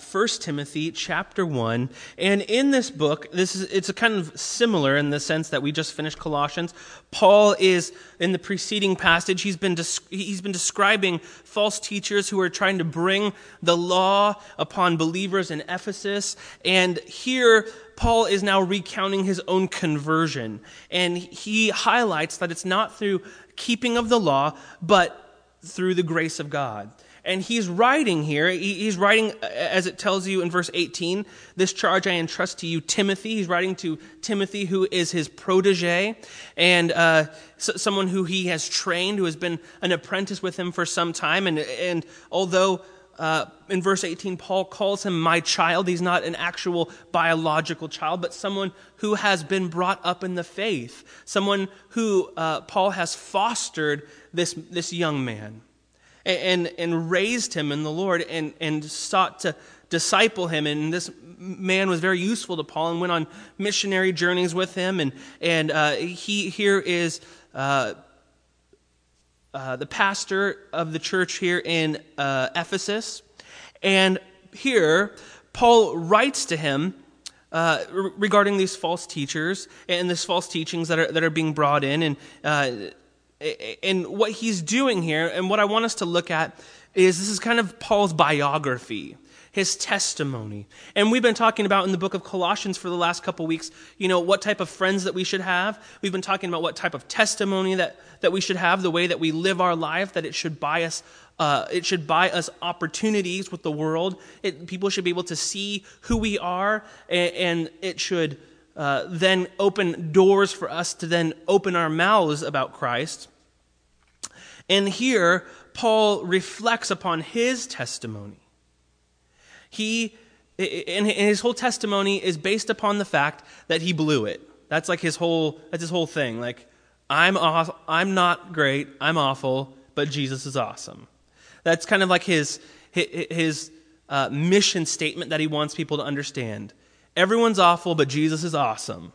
1 Timothy chapter 1. And in this book, this is, it's a kind of similar in the sense that we just finished Colossians. Paul is, in the preceding passage, he's been, he's been describing false teachers who are trying to bring the law upon believers in Ephesus. And here, Paul is now recounting his own conversion. And he highlights that it's not through keeping of the law, but through the grace of God. And he's writing here, he's writing, as it tells you in verse 18, this charge I entrust to you, Timothy. He's writing to Timothy, who is his protege and uh, someone who he has trained, who has been an apprentice with him for some time. And, and although uh, in verse 18, Paul calls him my child. He's not an actual biological child, but someone who has been brought up in the faith, someone who uh, Paul has fostered this, this young man and, and raised him in the Lord and, and sought to disciple him. And this man was very useful to Paul and went on missionary journeys with him. And, and uh, he here is uh, uh, the pastor of the church here in uh, Ephesus. And here, Paul writes to him. Uh, regarding these false teachers and these false teachings that are, that are being brought in, and uh, and what he's doing here, and what I want us to look at, is this is kind of Paul's biography, his testimony. And we've been talking about in the book of Colossians for the last couple weeks, you know, what type of friends that we should have. We've been talking about what type of testimony that, that we should have, the way that we live our life, that it should buy us. Uh, it should buy us opportunities with the world. It, people should be able to see who we are, and, and it should uh, then open doors for us to then open our mouths about Christ. And here, Paul reflects upon his testimony. He, and his whole testimony is based upon the fact that he blew it. That's like his whole, that's his whole thing. Like, I'm, off, I'm not great, I'm awful, but Jesus is awesome. That's kind of like his, his uh, mission statement that he wants people to understand. Everyone's awful, but Jesus is awesome.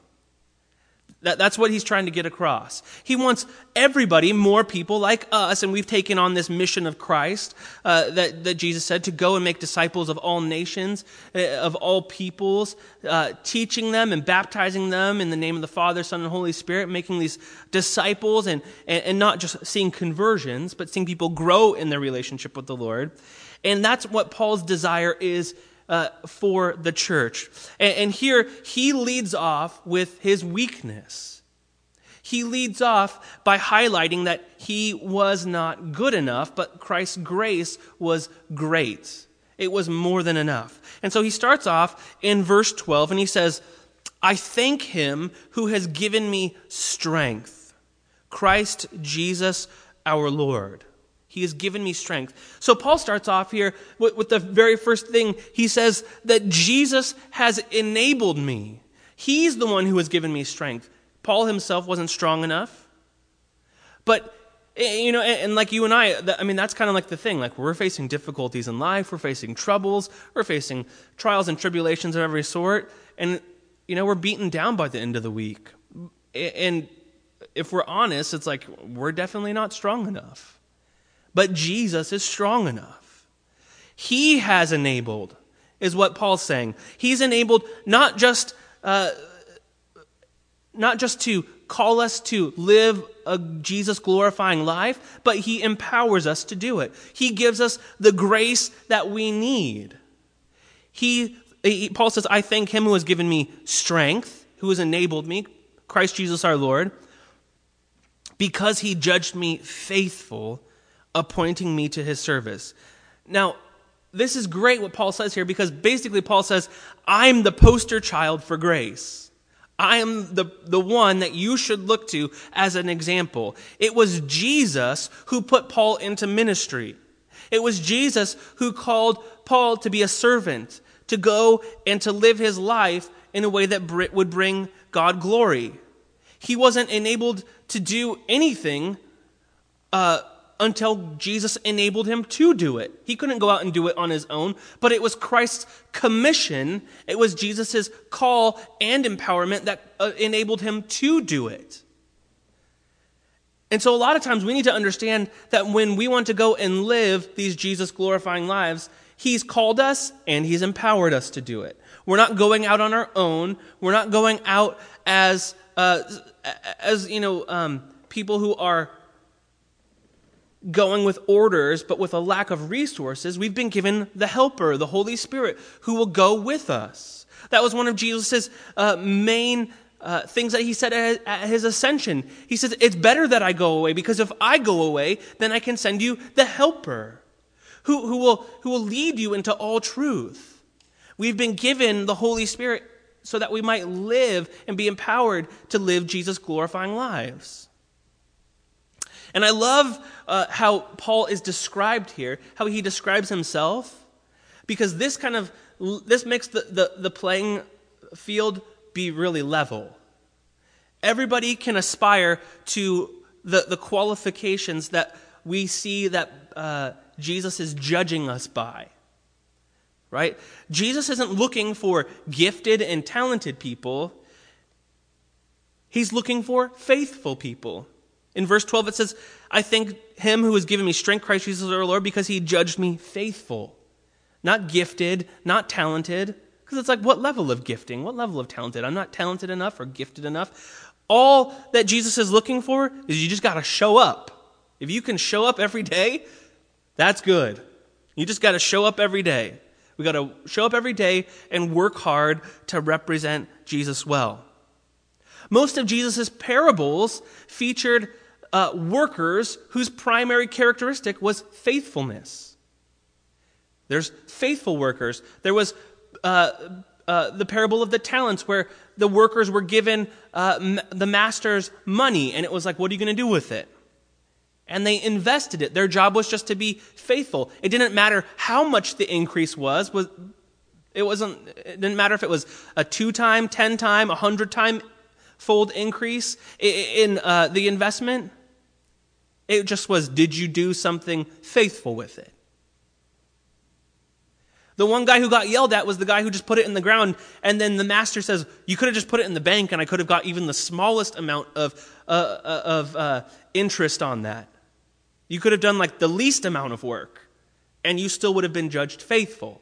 That, that's what he's trying to get across. He wants everybody, more people like us, and we've taken on this mission of Christ uh, that, that Jesus said to go and make disciples of all nations, uh, of all peoples, uh, teaching them and baptizing them in the name of the Father, Son, and Holy Spirit, making these disciples and, and, and not just seeing conversions, but seeing people grow in their relationship with the Lord. And that's what Paul's desire is uh, for the church. And, and here he leads off with his weakness. He leads off by highlighting that he was not good enough, but Christ's grace was great. It was more than enough. And so he starts off in verse 12 and he says, I thank him who has given me strength, Christ Jesus our Lord. He has given me strength. So Paul starts off here with, with, the very first thing. He says that Jesus has enabled me. He's the one who has given me strength. Paul himself wasn't strong enough. But, eh, you know, and, and like you and I, I mean, that's kind of like the thing. Like, we're facing difficulties in life, we're facing troubles, we're facing trials and tribulations of every sort. And, you know, we're beaten down by the end of the week. And if we're honest, it's like we're definitely not strong enough. But Jesus is strong enough. He has enabled, is what Paul's saying. He's enabled not just, uh, not just to call us to live a Jesus glorifying life, but he empowers us to do it. He gives us the grace that we need. He, he, Paul says, I thank him who has given me strength, who has enabled me, Christ Jesus our Lord, because he judged me faithful appointing me to his service. Now, this is great what Paul says here because basically Paul says, I'm the poster child for grace. I am the, the one that you should look to as an example. It was Jesus who put Paul into ministry. It was Jesus who called Paul to be a servant, to go and to live his life in a way that would bring God glory. He wasn't enabled to do anything uh, until Jesus enabled him to do it. He couldn't go out and do it on his own, but it was Christ's commission, it was Jesus' call and empowerment that uh, enabled him to do it. And so, a lot of times, we need to understand that when we want to go and live these Jesus glorifying lives, He's called us and He's empowered us to do it. We're not going out on our own. We're not going out as, uh, as you know, um, people who are going with orders, but with a lack of resources. We've been given the Helper, the Holy Spirit, who will go with us. That was one of Jesus' uh, main uh, things that he said at, at his ascension. He says, It's better that I go away because if I go away, then I can send you the Helper who, who, will, who will lead you into all truth. We've been given the Holy Spirit so that we might live and be empowered to live Jesus glorifying lives. And I love uh, how Paul is described here, how he describes himself, because this kind of this makes the, the, the playing field be really level. Everybody can aspire to the, the qualifications that we see that uh, Jesus is judging us by. Right? Jesus isn't looking for gifted and talented people, he's looking for faithful people. In verse 12, it says, I thank him who has given me strength, Christ Jesus our Lord, because he judged me faithful. Not gifted, not talented. Because it's like, what level of gifting? What level of talented? I'm not talented enough or gifted enough. All that Jesus is looking for is you just got to show up. If you can show up every day, that's good. You just got to show up every day. We got to show up every day and work hard to represent Jesus well. Most of Jesus' parables featured uh, workers whose primary characteristic was faithfulness. There's faithful workers. There was uh, uh, the parable of the talents, where the workers were given uh, m- the master's money, and it was like, what are you going to do with it? and they invested it. Their job was just to be faithful. It didn't matter how much the increase was. was it wasn't it didn't matter if it was a two time, ten time, a hundred time fold increase in uh, the investment. It just was, did you do something faithful with it? The one guy who got yelled at was the guy who just put it in the ground, and then the master says, You could have just put it in the bank, and I could have got even the smallest amount of, uh, uh of uh, interest on that. You could have done like the least amount of work, and you still would have been judged faithful.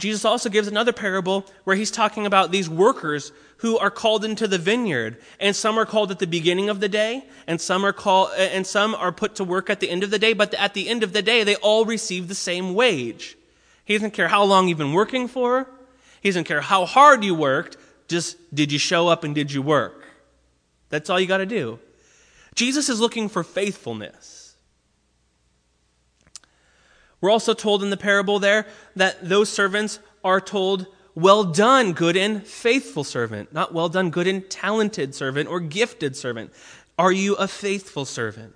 Jesus also gives another parable where he's talking about these workers who are called into the vineyard, and some are called at the beginning of the day, and some are called, and some are put to work at the end of the day. But at the end of the day, they all receive the same wage. He doesn't care how long you've been working for. He doesn't care how hard you worked. Just did you show up and did you work? That's all you got to do. Jesus is looking for faithfulness. We're also told in the parable there that those servants are told, Well done, good and faithful servant. Not well done, good and talented servant or gifted servant. Are you a faithful servant?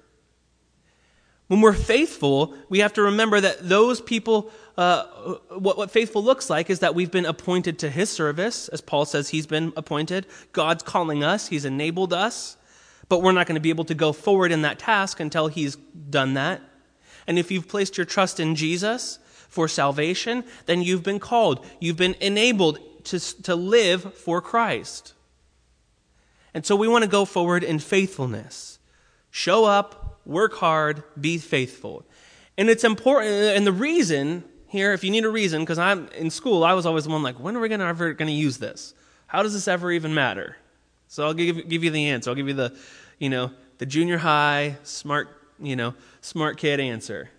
When we're faithful, we have to remember that those people, uh, what, what faithful looks like is that we've been appointed to his service. As Paul says, he's been appointed. God's calling us, he's enabled us. But we're not going to be able to go forward in that task until he's done that. And if you've placed your trust in Jesus for salvation, then you've been called. You've been enabled to, to live for Christ. And so we want to go forward in faithfulness. Show up, work hard, be faithful. And it's important, and the reason here, if you need a reason, because I'm in school, I was always the one like, when are we gonna, ever going to use this? How does this ever even matter? So I'll give, give you the answer. I'll give you the, you know, the junior high, smart, you know, smart kid answer.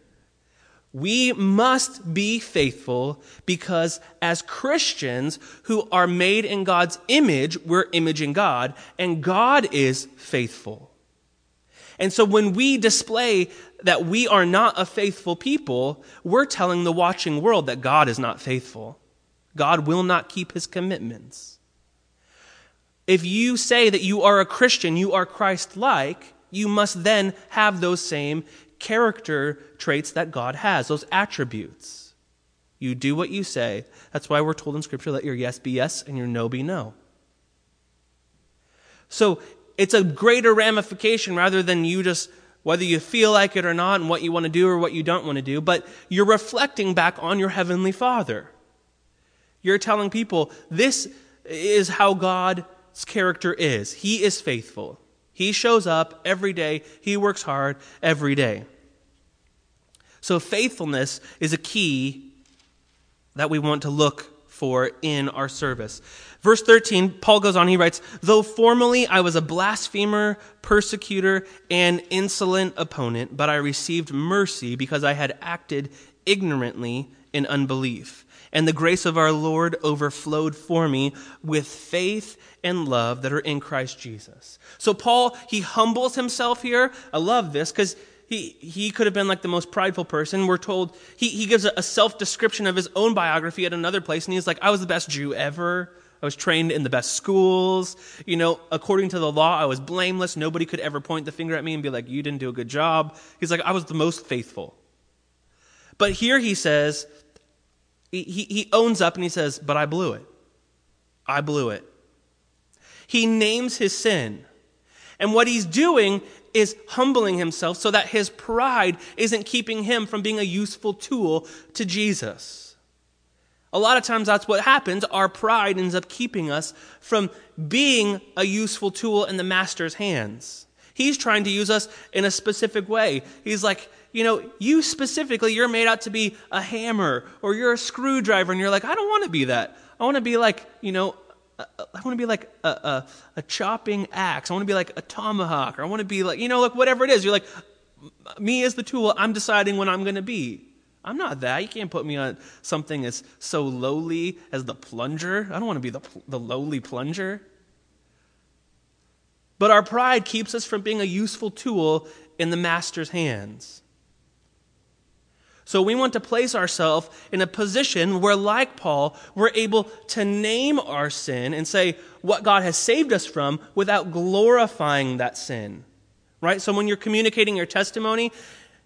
We must be faithful because as Christians who are made in God's image, we're imaging God, and God is faithful. And so when we display that we are not a faithful people, we're telling the watching world that God is not faithful. God will not keep his commitments. If you say that you are a Christian, you are Christ like, you must then have those same character traits that God has, those attributes. You do what you say. That's why we're told in Scripture, let your yes be yes and your no be no. So it's a greater ramification rather than you just whether you feel like it or not and what you want to do or what you don't want to do, but you're reflecting back on your heavenly Father. You're telling people this is how God's character is. He is faithful. He shows up every day. He works hard every day. So, faithfulness is a key that we want to look for in our service. Verse 13, Paul goes on, he writes, Though formerly I was a blasphemer, persecutor, and insolent opponent, but I received mercy because I had acted ignorantly in unbelief. And the grace of our Lord overflowed for me with faith and love that are in Christ Jesus. So Paul, he humbles himself here. I love this because he, he could have been like the most prideful person. We're told he, he gives a, a self description of his own biography at another place, and he's like, I was the best Jew ever. I was trained in the best schools. You know, according to the law, I was blameless. Nobody could ever point the finger at me and be like, You didn't do a good job. He's like, I was the most faithful. But here he says, he, he owns up and he says, But I blew it. I blew it. He names his sin. And what he's doing is humbling himself so that his pride isn't keeping him from being a useful tool to Jesus. A lot of times that's what happens. Our pride ends up keeping us from being a useful tool in the master's hands. He's trying to use us in a specific way. He's like, you know, you specifically, you're made out to be a hammer or you're a screwdriver, and you're like, I don't want to be that. I want to be like, you know, I want to be like a, a, a, chopping axe. I want to be like a tomahawk. Or I want to be like, you know, like whatever it is. You're like, me as the tool, I'm deciding what I'm going to be. I'm not that. You can't put me on something as so lowly as the plunger. I don't want to be the, the lowly plunger. But our pride keeps us from being a useful tool in the master's hands. So we want to place ourselves in a position where, like Paul, we're able to name our sin and say what God has saved us from without glorifying that sin. Right? So when you're communicating your testimony,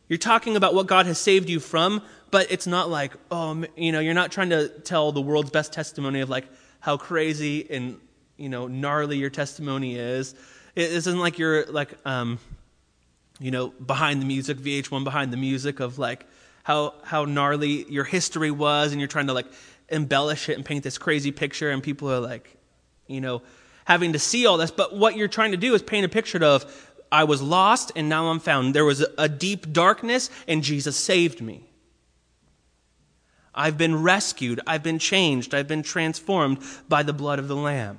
you're talking about what God has saved you from, but it's not like, oh, you know, you're not trying to tell the world's best testimony of like how crazy and, you know, gnarly your testimony is. It isn't like you're like, um, you know, behind the music, VH1 behind the music of like, how, how gnarly your history was, and you're trying to like embellish it and paint this crazy picture, and people are like, you know, having to see all this. But what you're trying to do is paint a picture of, I was lost and now I'm found. There was a deep darkness and Jesus saved me. I've been rescued. I've been changed. I've been transformed by the blood of the Lamb.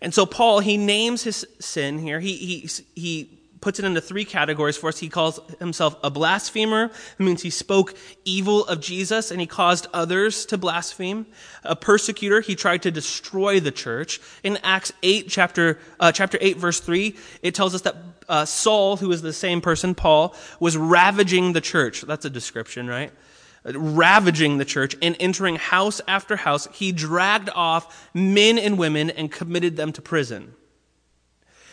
And so Paul, he names his sin here. He, he, he puts it into three categories for us. He calls himself a blasphemer. It means he spoke evil of Jesus and he caused others to blaspheme. A persecutor. He tried to destroy the church. In Acts 8, chapter, uh, chapter 8, verse 3, it tells us that uh, Saul, who is the same person, Paul, was ravaging the church. That's a description, right? ravaging the church and entering house after house, he dragged off men and women and committed them to prison.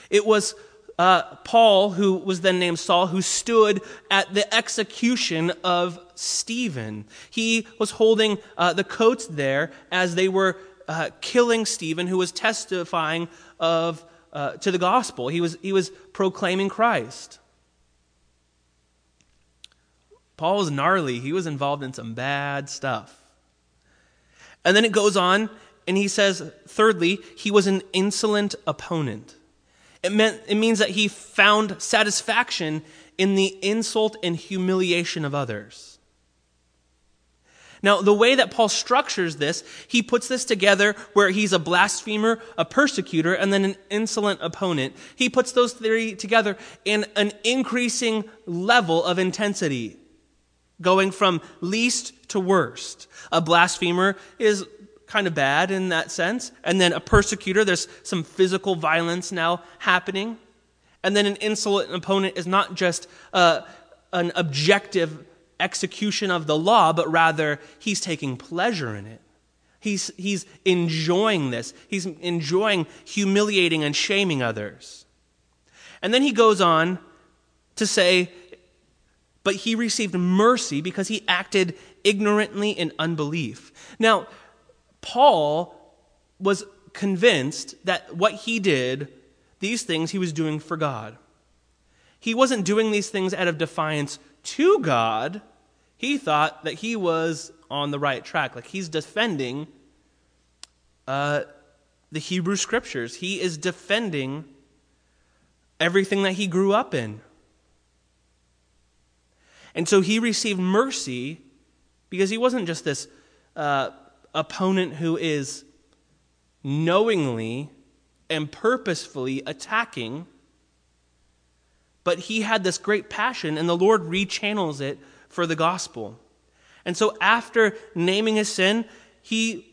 It was uh, Paul, who was then named Saul, who stood at the execution of Stephen. He was holding uh, the coats there as they were uh, killing Stephen, who was testifying of, uh, to the gospel. He was, he was proclaiming Christ. Paul was gnarly. He was involved in some bad stuff. And then it goes on, and he says, thirdly, he was an insolent opponent. It, meant, it means that he found satisfaction in the insult and humiliation of others. Now, the way that Paul structures this, he puts this together where he's a blasphemer, a persecutor, and then an insolent opponent. He puts those three together in an increasing level of intensity, going from least to worst. A blasphemer is kind of bad in that sense. And then a persecutor, there's some physical violence now happening. And then an insolent opponent is not just uh, an objective execution of the law, but rather he's taking pleasure in it. He's, he's enjoying this. He's enjoying humiliating and shaming others. And then he goes on to say, but he received mercy because he acted ignorantly in unbelief. Now, Paul was convinced that what he did, these things he was doing for God. He wasn't doing these things out of defiance to God. He thought that he was on the right track. Like he's defending uh, the Hebrew scriptures, he is defending everything that he grew up in. And so he received mercy because he wasn't just this uh, opponent who is knowingly and purposefully attacking, but he had this great passion, and the Lord rechannels it for the gospel. And so after naming his sin, he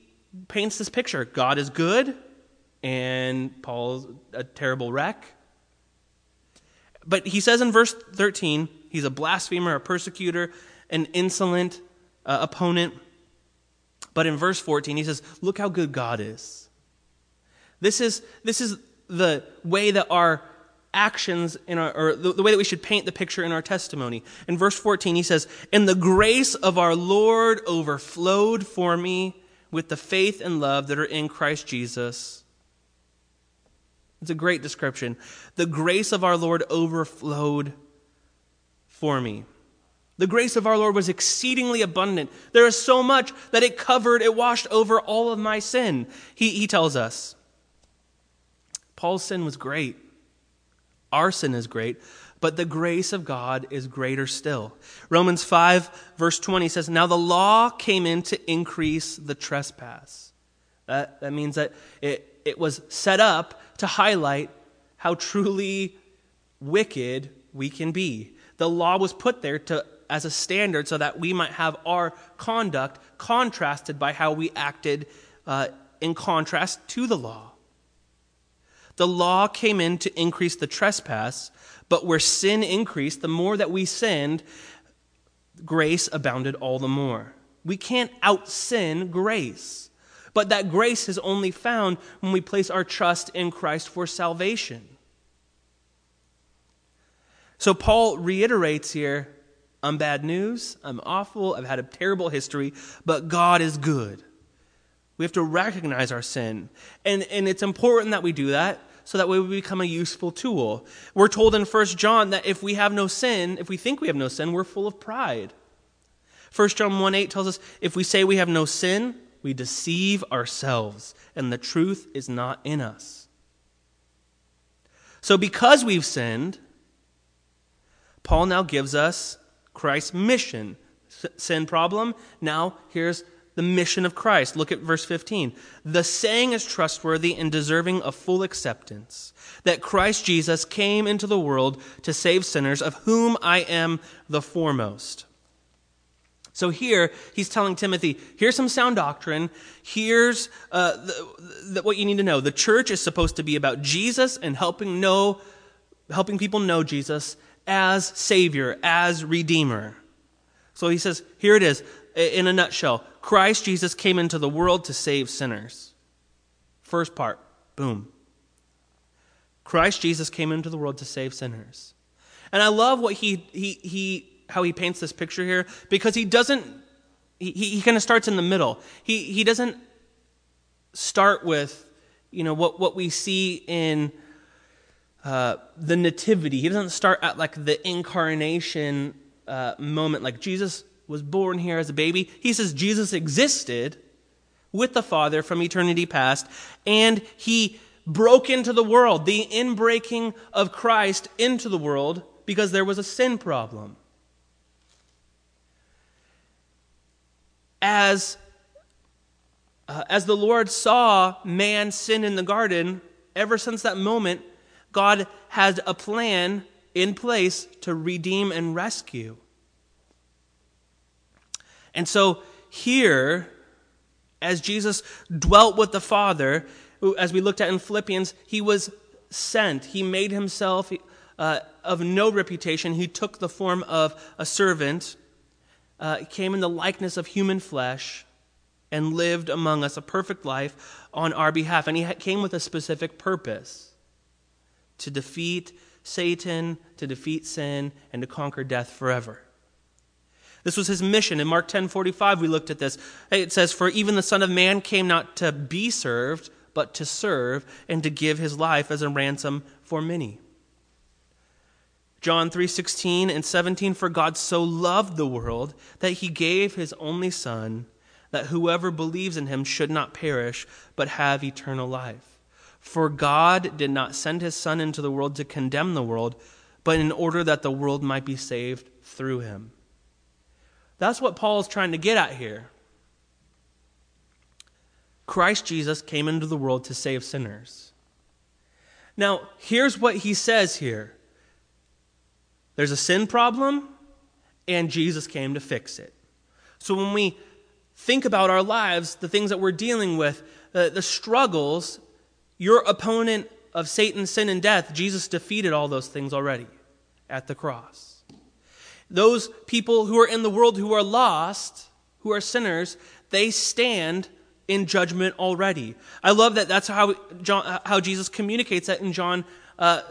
paints this picture God is good, and Paul's a terrible wreck. But he says in verse 13, he's a blasphemer, a persecutor, an insolent uh, opponent. But in verse 14, he says, Look how good God is. This is, this is the way that our actions in our, or the, the way that we should paint the picture in our testimony. In verse 14, he says, And the grace of our Lord overflowed for me with the faith and love that are in Christ Jesus. It's a great description. The grace of our Lord overflowed for me. The grace of our Lord was exceedingly abundant. There is so much that it covered, it washed over all of my sin. He, he tells us. Paul's sin was great. Our sin is great, but the grace of God is greater still. Romans 5, verse 20 says, Now the law came in to increase the trespass. That, that means that it, it was set up to highlight how truly wicked we can be. The law was put there to, as a standard so that we might have our conduct contrasted by how we acted uh, in contrast to the law. The law came in to increase the trespass, but where sin increased, the more that we sinned, grace abounded all the more. We can't out sin grace. But that grace is only found when we place our trust in Christ for salvation. So Paul reiterates here I'm bad news, I'm awful, I've had a terrible history, but God is good. We have to recognize our sin. And, and it's important that we do that so that way we become a useful tool. We're told in 1 John that if we have no sin, if we think we have no sin, we're full of pride. 1 John 1 8 tells us if we say we have no sin, we deceive ourselves, and the truth is not in us. So, because we've sinned, Paul now gives us Christ's mission. Sin problem, now here's the mission of Christ. Look at verse 15. The saying is trustworthy and deserving of full acceptance that Christ Jesus came into the world to save sinners, of whom I am the foremost. So here, he's telling Timothy, here's some sound doctrine. Here's uh, the, the, what you need to know. The church is supposed to be about Jesus and helping know, helping people know Jesus as Savior, as Redeemer. So he says, here it is in a nutshell. Christ Jesus came into the world to save sinners. First part, boom. Christ Jesus came into the world to save sinners. And I love what he, he, he how he paints this picture here because he doesn't he, he kind of starts in the middle. He, he doesn't start with, you know, what, what we see in uh, the nativity. He doesn't start at like the incarnation uh, moment, like Jesus was born here as a baby. He says Jesus existed with the Father from eternity past, and he broke into the world, the inbreaking of Christ into the world because there was a sin problem. As, uh, as the Lord saw man sin in the garden, ever since that moment, God had a plan in place to redeem and rescue. And so here, as Jesus dwelt with the Father, as we looked at in Philippians, he was sent. He made himself uh, of no reputation. He took the form of a servant, uh, came in the likeness of human flesh, and lived among us a perfect life on our behalf. And he came with a specific purpose to defeat Satan, to defeat sin, and to conquer death forever. This was his mission. In Mark 10:45 we looked at this. It says for even the son of man came not to be served but to serve and to give his life as a ransom for many. John 3:16 and 17 for God so loved the world that he gave his only son that whoever believes in him should not perish but have eternal life. For God did not send his son into the world to condemn the world but in order that the world might be saved through him. That's what Paul is trying to get at here. Christ Jesus came into the world to save sinners. Now, here's what he says here there's a sin problem, and Jesus came to fix it. So when we think about our lives, the things that we're dealing with, the, the struggles, your opponent of Satan, sin, and death, Jesus defeated all those things already at the cross. Those people who are in the world who are lost, who are sinners, they stand in judgment already. I love that that's how, John, how Jesus communicates that in John uh,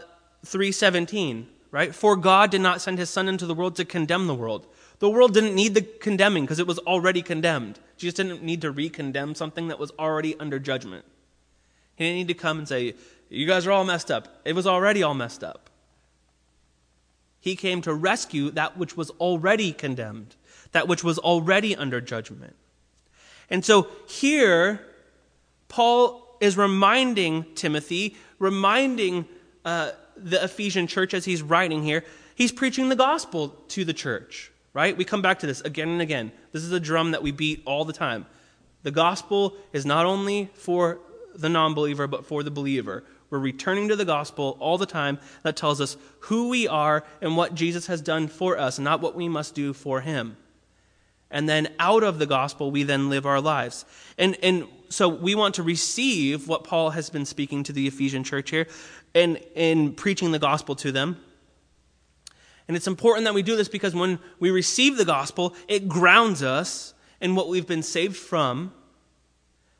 3.17, right? For God did not send his son into the world to condemn the world. The world didn't need the condemning because it was already condemned. Jesus didn't need to re-condemn something that was already under judgment. He didn't need to come and say, you guys are all messed up. It was already all messed up. He came to rescue that which was already condemned, that which was already under judgment. And so here, Paul is reminding Timothy, reminding uh, the Ephesian church as he's writing here, he's preaching the gospel to the church, right? We come back to this again and again. This is a drum that we beat all the time. The gospel is not only for the non believer, but for the believer. We're returning to the gospel all the time that tells us who we are and what Jesus has done for us, not what we must do for him. And then out of the gospel, we then live our lives. And, and so we want to receive what Paul has been speaking to the Ephesian church here and in preaching the gospel to them. And it's important that we do this because when we receive the gospel, it grounds us in what we've been saved from.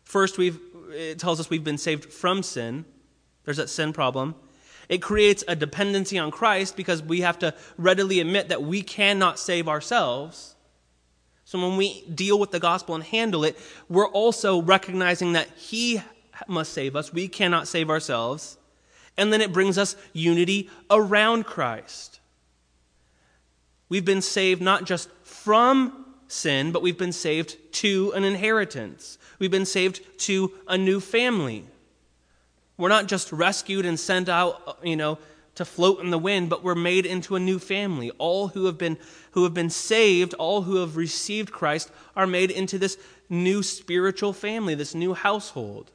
First, we've, it tells us we've been saved from sin. There's that sin problem. It creates a dependency on Christ because we have to readily admit that we cannot save ourselves. So when we deal with the gospel and handle it, we're also recognizing that He must save us. We cannot save ourselves. And then it brings us unity around Christ. We've been saved not just from sin, but we've been saved to an inheritance. We've been saved to a new family. We're not just rescued and sent out, uh, you know, to float in the wind, but we're made into a new family. All who have been who have been saved, all who have received Christ are made into this new spiritual family, this new household.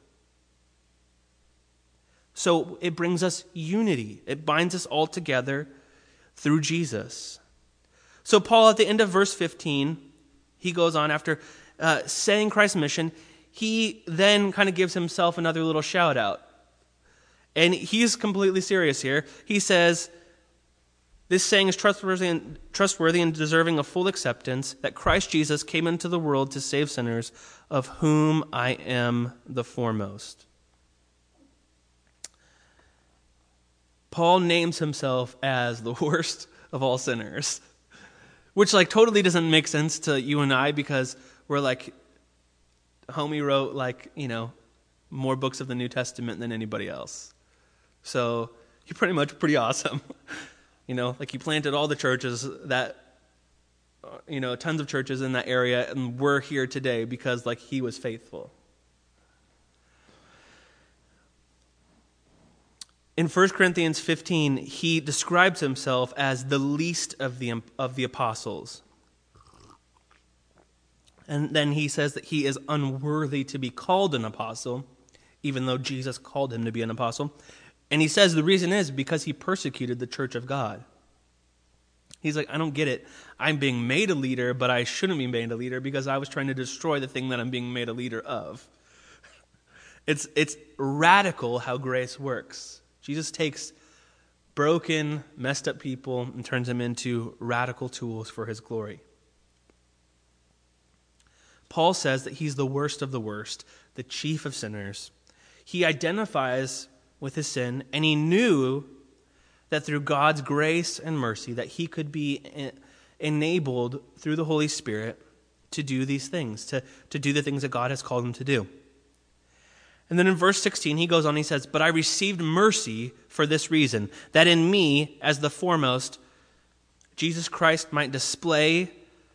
So it brings us unity. It binds us all together through Jesus. So Paul at the end of verse 15, he goes on after uh, saying Christ's mission, he then kind of gives himself another little shout out. And he's completely serious here. He says, This saying is trustworthy and, trustworthy and deserving of full acceptance that Christ Jesus came into the world to save sinners, of whom I am the foremost. Paul names himself as the worst of all sinners, which like totally doesn't make sense to you and I because we're like, homie wrote like, you know, more books of the New Testament than anybody else. So you're pretty much pretty awesome. you know, like he planted all the churches that, uh, you know, tons of churches in that area, and we're here today because like he was faithful. In 1 Corinthians 15, he describes himself as the least of the, of the apostles. And then he says that he is unworthy to be called an apostle, even though Jesus called him to be an apostle. And he says the reason is because he persecuted the church of God. He's like, I don't get it. I'm being made a leader, but I shouldn't be made a leader because I was trying to destroy the thing that I'm being made a leader of. It's, it's radical how grace works. Jesus takes broken, messed up people and turns them into radical tools for his glory. Paul says that he's the worst of the worst, the chief of sinners. He identifies with his sin, and he knew that through God's grace and mercy that he could be enabled through the Holy Spirit to do these things, to, to do the things that God has called him to do. And then in verse 16, he goes on, he says, But I received mercy for this reason, that in me, as the foremost, Jesus Christ might display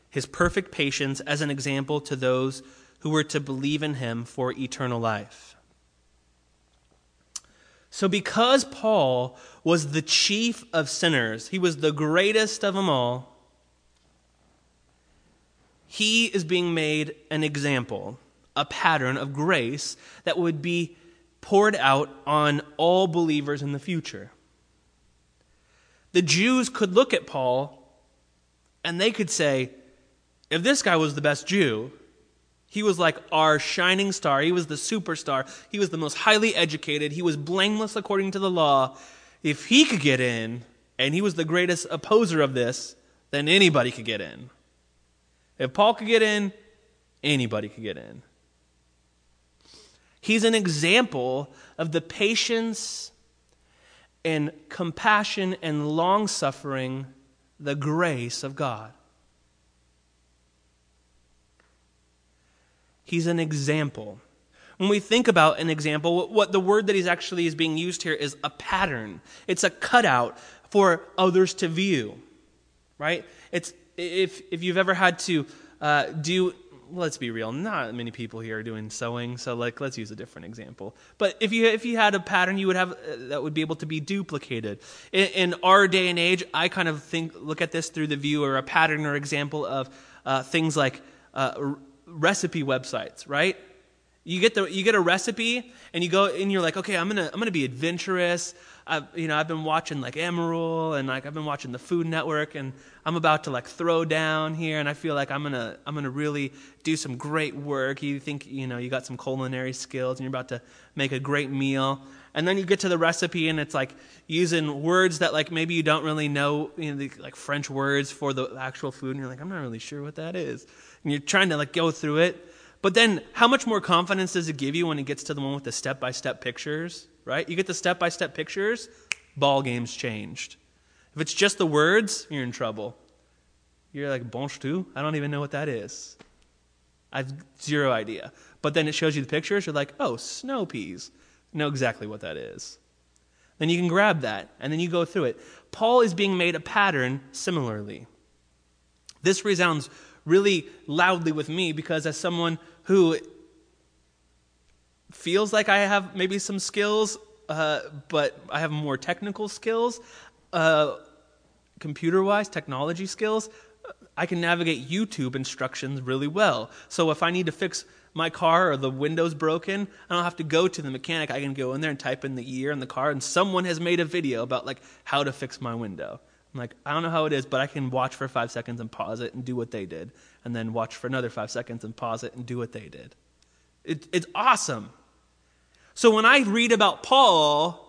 his perfect patience as an example to those who were to believe in him for eternal life. So, because Paul was the chief of sinners, he was the greatest of them all, he is being made an example, a pattern of grace that would be poured out on all believers in the future. The Jews could look at Paul and they could say, if this guy was the best Jew, he was like our shining star. He was the superstar. He was the most highly educated. He was blameless according to the law. If he could get in, and he was the greatest opposer of this, then anybody could get in. If Paul could get in, anybody could get in. He's an example of the patience and compassion and long suffering, the grace of God. He's an example. When we think about an example, what the word that he's actually is being used here is a pattern. It's a cutout for others to view, right? It's if if you've ever had to uh, do let's be real, not many people here are doing sewing, so like let's use a different example. But if you if you had a pattern, you would have uh, that would be able to be duplicated. In, in, our day and age, I kind of think look at this through the view or a pattern or example of uh, things like uh, recipe websites, right? You get the you get a recipe and you go and you're like, okay, I'm gonna I'm gonna be adventurous. I've, you know, I've been watching like Emeril and like I've been watching the Food Network and I'm about to like throw down here and I feel like I'm gonna I'm gonna really do some great work. You think you know you got some culinary skills and you're about to make a great meal. And then you get to the recipe and it's like using words that like maybe you don't really know, you know, the, like French words for the actual food, and you're like, I'm not really sure what that is. And you're trying to like go through it. But then how much more confidence does it give you when it gets to the one with the step by step pictures? Right? You get the step by step pictures, ball game's changed. If it's just the words, you're in trouble. You're like, bon stew? I don't even know what that is. I have zero idea. But then it shows you the pictures, you're like, oh, snow peas. know exactly what that is. Then you can grab that, and then you go through it. Paul is being made a pattern similarly. This resounds really loudly with me because, as someone who feels like I have maybe some skills, uh, but I have more technical skills, uh, computer wise, technology skills. I can navigate YouTube instructions really well. So if I need to fix my car or the window's broken, I don't have to go to the mechanic. I can go in there and type in the year and the car, and someone has made a video about like how to fix my window. I'm like, I don't know how it is, but I can watch for five seconds and pause it and do what they did, and then watch for another five seconds and pause it and do what they did. It, it's awesome. So when I read about Paul,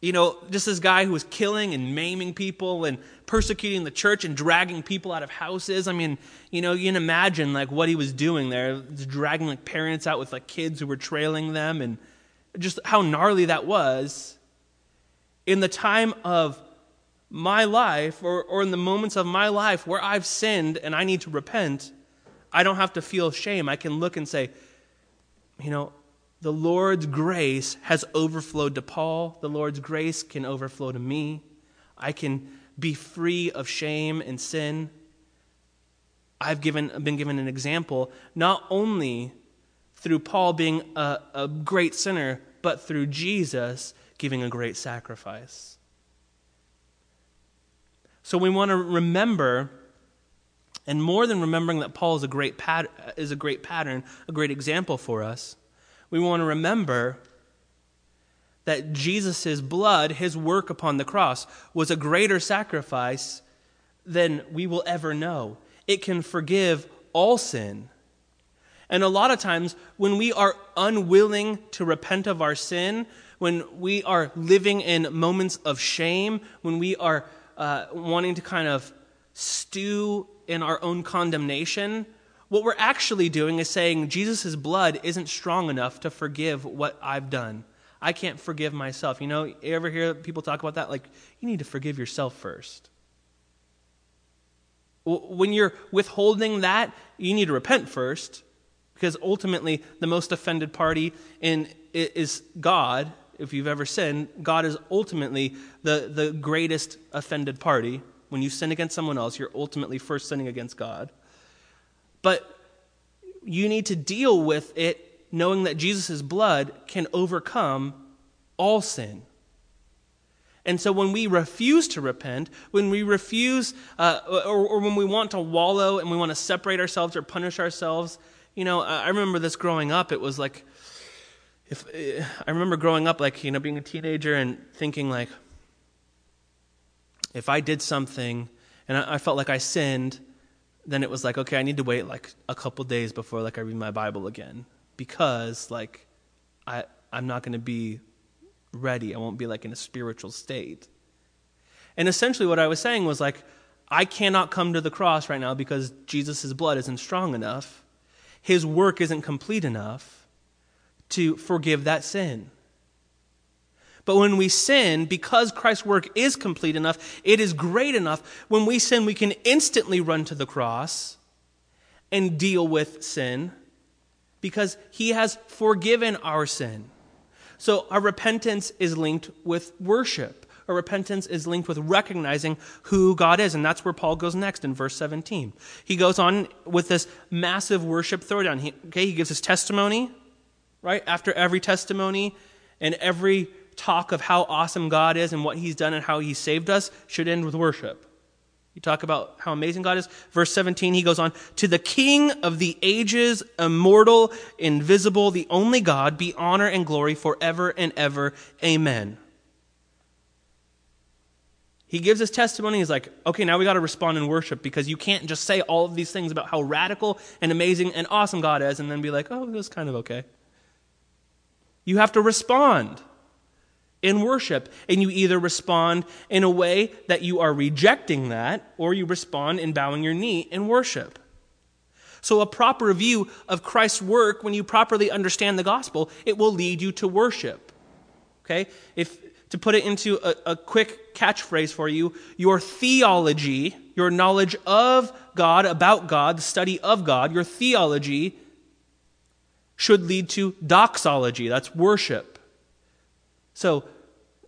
you know, just this guy who was killing and maiming people and persecuting the church and dragging people out of houses. I mean, you know, you can imagine like what he was doing there, dragging like parents out with like kids who were trailing them and just how gnarly that was. In the time of my life or, or in the moments of my life where I've sinned and I need to repent, I don't have to feel shame. I can look and say, you know, the Lord's grace has overflowed to Paul. The Lord's grace can overflow to me. I can be free of shame and sin. I've given, been given an example, not only through Paul being a, a great sinner, but through Jesus giving a great sacrifice. So we want to remember, and more than remembering that Paul is a great, pat- is a great pattern, a great example for us, we want to remember that Jesus' blood, his work upon the cross, was a greater sacrifice than we will ever know. It can forgive all sin. And a lot of times, when we are unwilling to repent of our sin, when we are living in moments of shame, when we are uh, wanting to kind of stew in our own condemnation, what we're actually doing is saying Jesus' blood isn't strong enough to forgive what I've done. I can't forgive myself. You know, you ever hear people talk about that? Like, you need to forgive yourself first. When you're withholding that, you need to repent first, because ultimately, the most offended party in, is God. If you've ever sinned, God is ultimately the, the greatest offended party. When you sin against someone else, you're ultimately first sinning against God. But you need to deal with it knowing that Jesus' blood can overcome all sin. And so when we refuse to repent, when we refuse, uh, or, or, when we want to wallow and we want to separate ourselves or punish ourselves, you know, I remember this growing up. It was like, if I remember growing up, like you know, being a teenager and thinking like, if I did something and I, I felt like I sinned, then it was like, okay, I need to wait like a couple days before like I read my Bible again because like I I'm not going to be ready. I won't be like in a spiritual state. And essentially, what I was saying was like, I cannot come to the cross right now because Jesus' blood isn't strong enough. His work isn't complete enough to forgive that sin. But when we sin, because Christ's work is complete enough, it is great enough, when we sin, we can instantly run to the cross and deal with sin because he has forgiven our sin. So our repentance is linked with worship. Our repentance is linked with recognizing who God is. And that's where Paul goes next in verse 17. He goes on with this massive worship throwdown. He, okay, he gives his testimony, right? After every testimony and every talk of how awesome God is and what he's done and how he saved us should end with worship. You talk about how amazing God is. Verse 17, he goes on, To the King of the ages, immortal, invisible, the only God, be honor and glory forever and ever. Amen. He gives his testimony. He's like, okay, now we got to respond in worship because you can't just say all of these things about how radical and amazing and awesome God is and then be like, oh, it was kind of okay. You have to respond in worship. And you either respond in a way that you are rejecting that, or you respond in bowing your knee in worship. So, a proper view of Christ's work, when you properly understand the gospel, it will lead you to worship. Okay? If, to put it into a, a quick catchphrase for you, your theology, your knowledge of God, about God, the study of God, your theology should lead to doxology. That's worship. So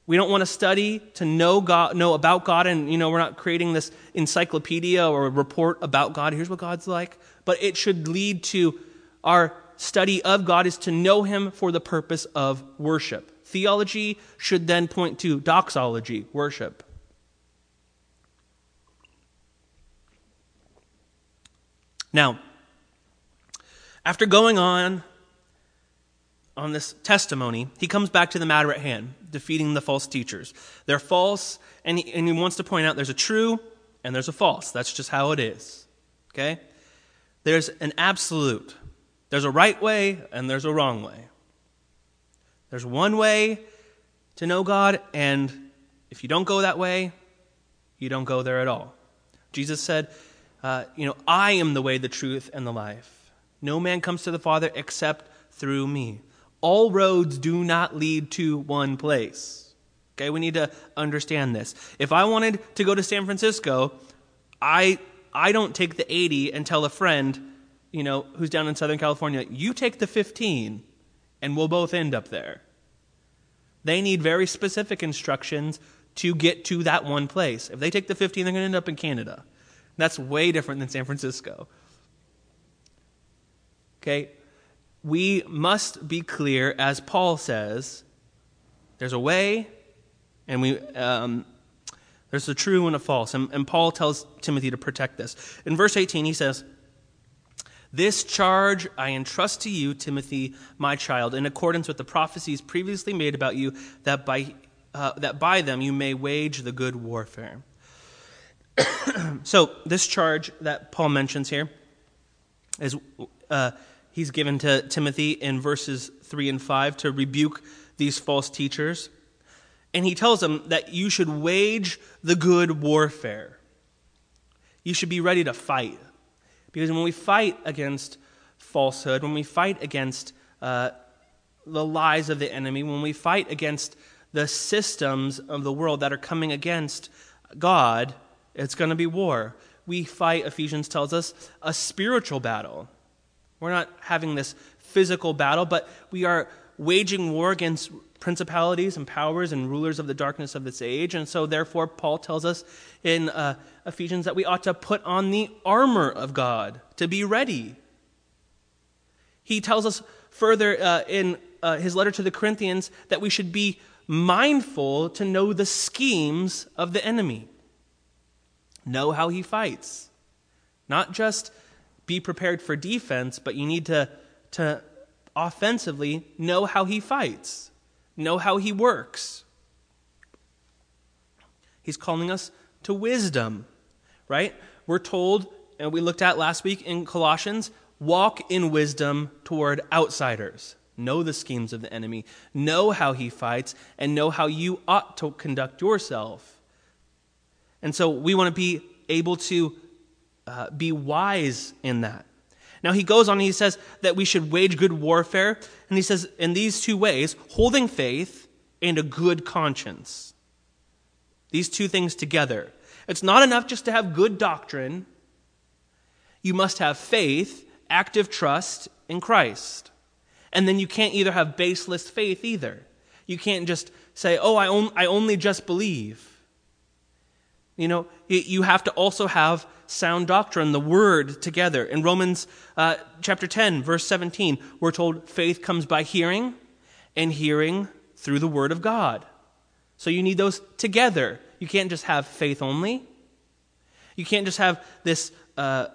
we don't want to study to know God, know about God, and you know we're not creating this encyclopedia or a report about God. Here's what God's like, but it should lead to our study of God is to know Him for the purpose of worship. Theology should then point to doxology, worship. Now, after going on on this testimony, he comes back to the matter at hand, defeating the false teachers. They're false, and he, and he wants to point out there's a true and there's a false. That's just how it is. Okay? There's an absolute. There's a right way and there's a wrong way. There's one way to know God, and if you don't go that way, you don't go there at all. Jesus said, uh, You know, I am the way, the truth, and the life. No man comes to the Father except through me all roads do not lead to one place. Okay, we need to understand this. If I wanted to go to San Francisco, I I don't take the 80 and tell a friend, you know, who's down in Southern California, you take the 15 and we'll both end up there. They need very specific instructions to get to that one place. If they take the 15, they're going to end up in Canada. That's way different than San Francisco. Okay? We must be clear, as Paul says, there's a way, and we, um, there's a true and a false. And, and Paul tells Timothy to protect this. In verse 18, he says, This charge I entrust to you, Timothy, my child, in accordance with the prophecies previously made about you, that by, uh, that by them you may wage the good warfare. so, this charge that Paul mentions here is. Uh, he's given to Timothy in verses 3 and 5 to rebuke these false teachers. And he tells them that you should wage the good warfare. You should be ready to fight. Because when we fight against falsehood, when we fight against uh, the lies of the enemy, when we fight against the systems of the world that are coming against God, it's going to be war. We fight, Ephesians tells us, a spiritual battle. We're not having this physical battle, but we are waging war against principalities and powers and rulers of the darkness of this age. And so, therefore, Paul tells us in uh, Ephesians that we ought to put on the armor of God to be ready. He tells us further uh, in uh, his letter to the Corinthians that we should be mindful to know the schemes of the enemy, know how he fights. Not just be prepared for defense, but you need to, to offensively know how he fights, know how he works. He's calling us to wisdom, right? We're told, and we looked at last week in Colossians, walk in wisdom toward outsiders. Know the schemes of the enemy, know how he fights, and know how you ought to conduct yourself. And so we want to be able to uh, be wise in that. Now he goes on, he says that we should wage good warfare, and he says in these two ways holding faith and a good conscience. These two things together. It's not enough just to have good doctrine, you must have faith, active trust in Christ. And then you can't either have baseless faith either. You can't just say, oh, I, on- I only just believe. You know, you have to also have sound doctrine, the word together. In Romans uh, chapter 10, verse 17, we're told faith comes by hearing, and hearing through the word of God. So you need those together. You can't just have faith only. You can't just have this uh,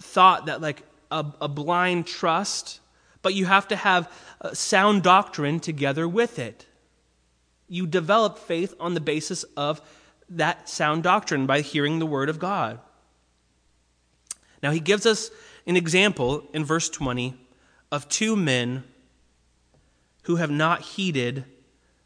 thought that, like, a, a blind trust, but you have to have sound doctrine together with it. You develop faith on the basis of that sound doctrine by hearing the word of God. Now, he gives us an example in verse 20 of two men who have not heeded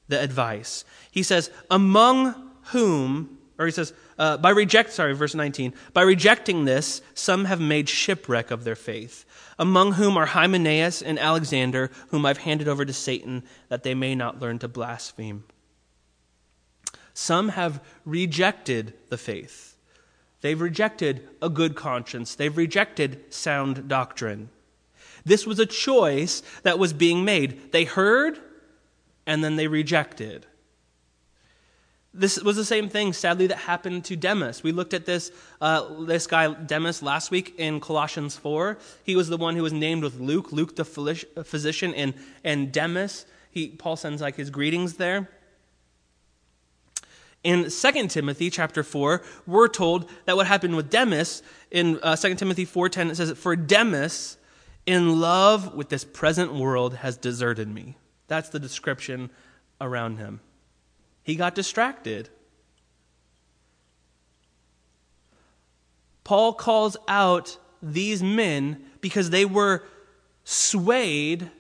the advice. He says, Among whom or he says, uh, by reject, sorry, verse 19, by rejecting this, some have made shipwreck of their faith, among whom are Hymenaeus and Alexander, whom I've handed over to Satan, that they may not learn to blaspheme. Some have rejected the faith. They've rejected a good conscience. They've rejected sound doctrine. This was a choice that was being made. They heard, and then they rejected. This was the same thing, sadly, that happened to Demas. We looked at this, uh, this guy, Demas, last week in Colossians 4. He was the one who was named with Luke, Luke the physician, and, and Demas. He, Paul sends like his greetings there. In 2 Timothy chapter 4, we're told that what happened with Demas, in uh, 2 Timothy 4.10, it says, For Demas, in love with this present world, has deserted me. That's the description around him. He got distracted. Paul calls out these men because they were swayed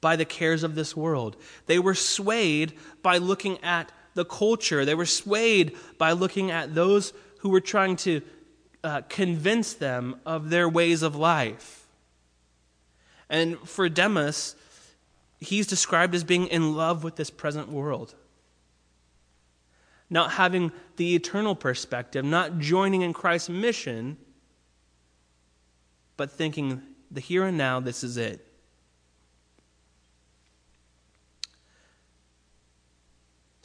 by the cares of this world. They were swayed by looking at the culture. They were swayed by looking at those who were trying to uh, convince them of their ways of life. And for Demas, he's described as being in love with this present world not having the eternal perspective, not joining in Christ's mission, but thinking the here and now, this is it.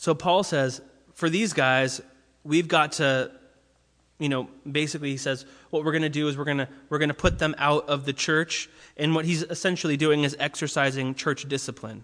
So Paul says, for these guys, we've got to, you know, basically he says, what we're going to do is we're going to we're going to put them out of the church, and what he's essentially doing is exercising church discipline.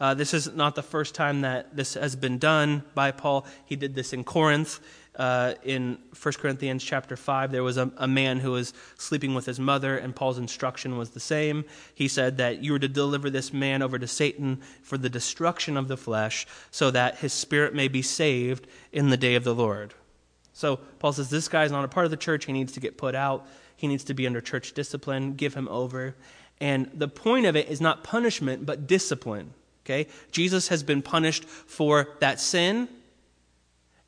Uh, this is not the first time that this has been done by Paul. He did this in Corinth. Uh, in 1 Corinthians chapter 5, there was a, a, man who was sleeping with his mother, and Paul's instruction was the same. He said that you were to deliver this man over to Satan for the destruction of the flesh, so that his spirit may be saved in the day of the Lord. So Paul says this guy is not a part of the church. He needs to get put out. He needs to be under church discipline. Give him over. And the point of it is not punishment, but discipline. Okay? Jesus has been punished for that sin,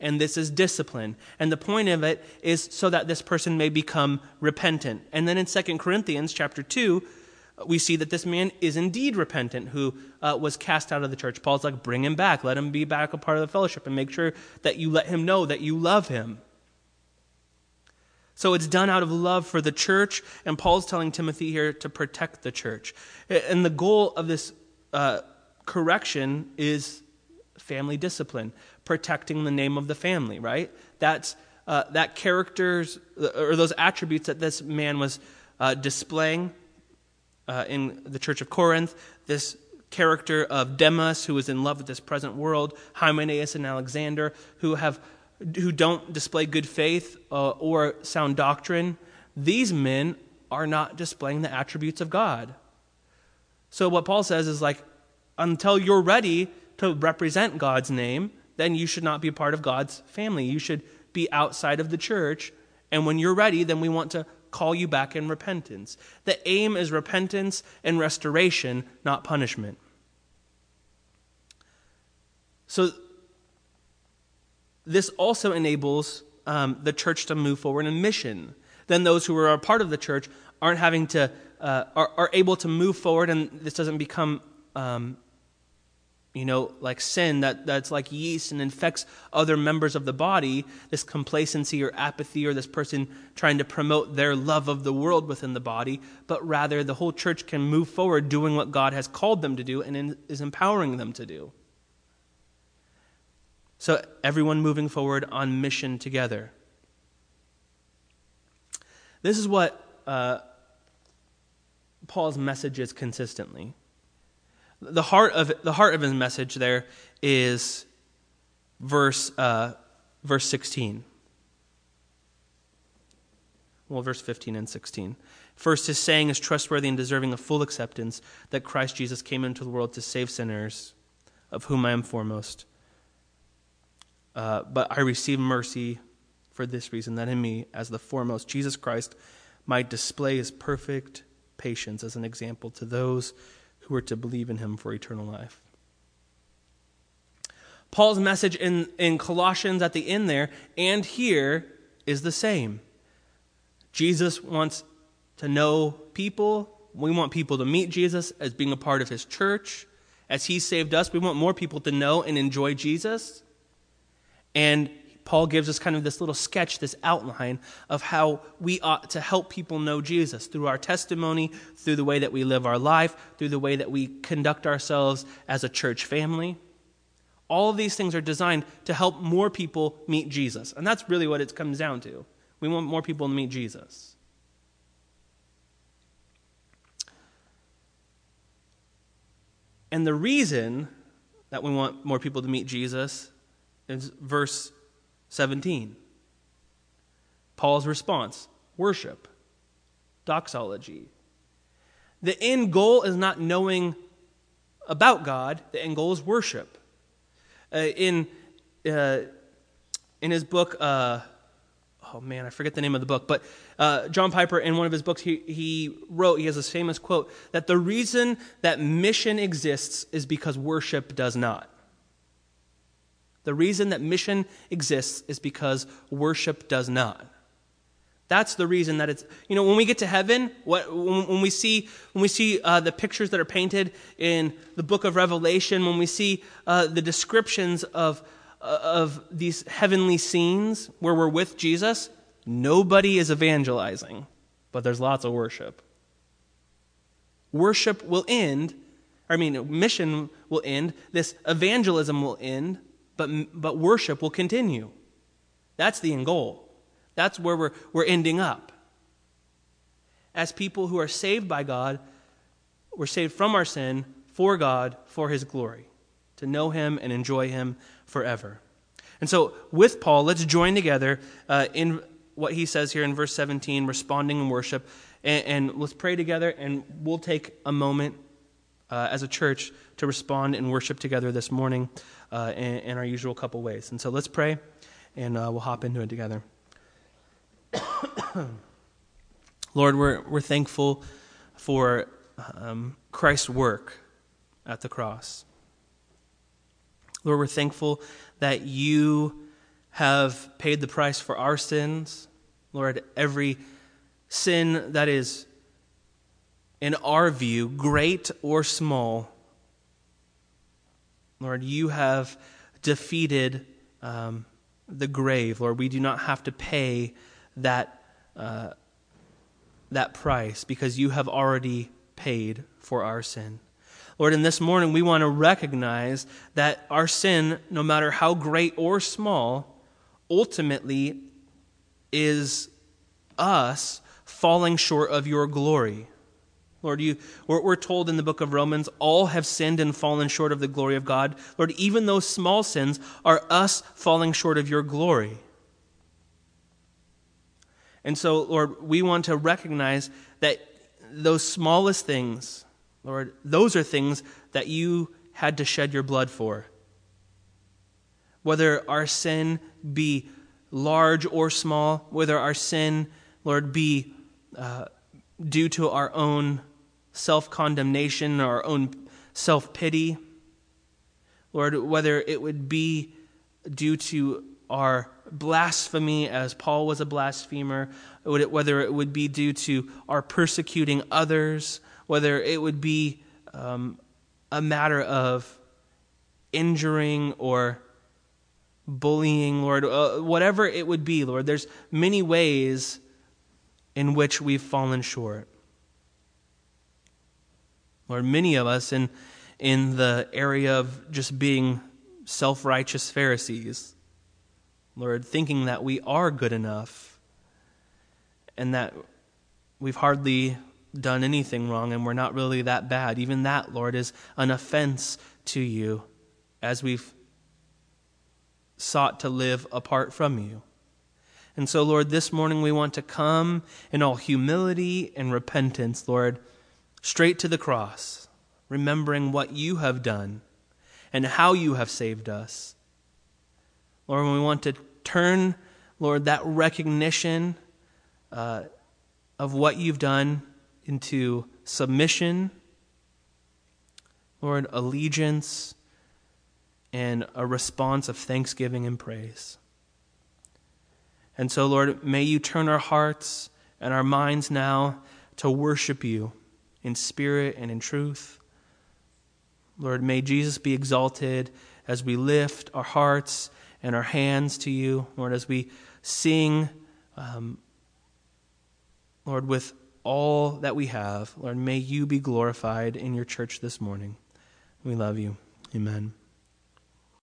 and this is discipline. And the point of it is so that this person may become repentant. And then in 2 Corinthians chapter 2, we see that this man is indeed repentant who uh, was cast out of the church. Paul's like, bring him back. Let him be back a part of the fellowship and make sure that you let him know that you love him. So it's done out of love for the church, and Paul's telling Timothy here to protect the church. And the goal of this uh, correction is family discipline, protecting the name of the family, right? That's uh, that characters or those attributes that this man was uh, displaying uh, in the church of Corinth. This character of Demas, who is in love with this present world, Hymenaeus and Alexander, who, have, who don't display good faith uh, or sound doctrine, these men are not displaying the attributes of God. So, what Paul says is like, until you're ready to represent God's name, then you should not be a part of God's family. You should be outside of the church. And when you're ready, then we want to call you back in repentance. The aim is repentance and restoration, not punishment. So, this also enables um, the church to move forward in mission. Then those who are a part of the church aren't having to, uh, are, are able to move forward, and this doesn't become um, you know, like sin that, that's like yeast and infects other members of the body, this complacency or apathy or this person trying to promote their love of the world within the body, but rather the whole church can move forward doing what God has called them to do and in, is empowering them to do. So everyone moving forward on mission together. This is what uh, Paul's message is consistently the heart of the heart of his message there is verse uh, verse 16 well verse 15 and 16 first his saying is trustworthy and deserving of full acceptance that christ jesus came into the world to save sinners of whom i am foremost. Uh, but i receive mercy for this reason that in me as the foremost jesus christ might display his perfect patience as an example to those who are to believe in him for eternal life. Paul's message in, in Colossians at the end there and here is the same. Jesus wants to know people. We want people to meet Jesus as being a part of his church. As he saved us, we want more people to know and enjoy Jesus. And Paul gives us kind of this little sketch, this outline of how we ought to help people know Jesus through our testimony, through the way that we live our life, through the way that we conduct ourselves as a church family. All of these things are designed to help more people meet Jesus. And that's really what it comes down to. We want more people to meet Jesus. And the reason that we want more people to meet Jesus is verse 17. Paul's response worship, doxology. The end goal is not knowing about God, the end goal is worship. Uh, in, uh, in his book, uh, oh man, I forget the name of the book, but uh, John Piper, in one of his books, he, he wrote, he has this famous quote, that the reason that mission exists is because worship does not. The reason that mission exists is because worship does not. That's the reason that it's, you know, when we get to heaven, what, when, when we see, when we see uh, the pictures that are painted in the book of Revelation, when we see uh, the descriptions of, uh, of these heavenly scenes where we're with Jesus, nobody is evangelizing, but there's lots of worship. Worship will end, I mean, mission will end, this evangelism will end, but, but worship will continue. That's the end goal. That's where we're, we're ending up. As people who are saved by God, we're saved from our sin for God, for His glory, to know Him and enjoy Him forever. And so, with Paul, let's join together uh, in what he says here in verse 17, responding in worship. And, and let's pray together, and we'll take a moment uh, as a church to respond and worship together this morning uh, in, in, our usual couple ways. And so let's pray, and uh, we'll hop into it together. Lord, we're, we're thankful for um, Christ's work at the cross. Lord, we're thankful that you have paid the price for our sins. Lord, every sin that is, in our view, great or small, Lord, you have defeated um, the grave. Lord, we do not have to pay that, uh, that price because you have already paid for our sin. Lord, in this morning, we want to recognize that our sin, no matter how great or small, ultimately is us falling short of your glory. Lord, you, we're, told in the book of Romans, all have sinned and fallen short of the glory of God. Lord, even those small sins are us falling short of your glory. And so, Lord, we want to recognize that those smallest things, Lord, those are things that you had to shed your blood for. Whether our sin be large or small, whether our sin, Lord, be uh, due to our own self condemnation, our own self pity, Lord, whether it would be due to our blasphemy, as Paul was a blasphemer, whether it would be due to our persecuting others, whether it would be um, a matter of injuring or bullying, Lord, uh, whatever it would be, Lord, there's many ways in which we've fallen short. Lord, many of us in, in the area of just being self righteous Pharisees, Lord, thinking that we are good enough and that we've hardly done anything wrong and we're not really that bad. Even that, Lord, is an offense to you as we've sought to live apart from you. And so, Lord, this morning we want to come in all humility and repentance, Lord, straight to the cross, remembering what you have done and how you have saved us. Lord, we want to turn, Lord, that recognition uh, of what you've done into submission, Lord, allegiance, and a response of thanksgiving and praise. And so, Lord, may you turn our hearts and our minds now to worship you in spirit and in truth. Lord, may Jesus be exalted as we lift our hearts and our hands to you, Lord, as we sing, um, Lord, with all that we have. Lord, may you be glorified in your church this morning. We love you. Amen.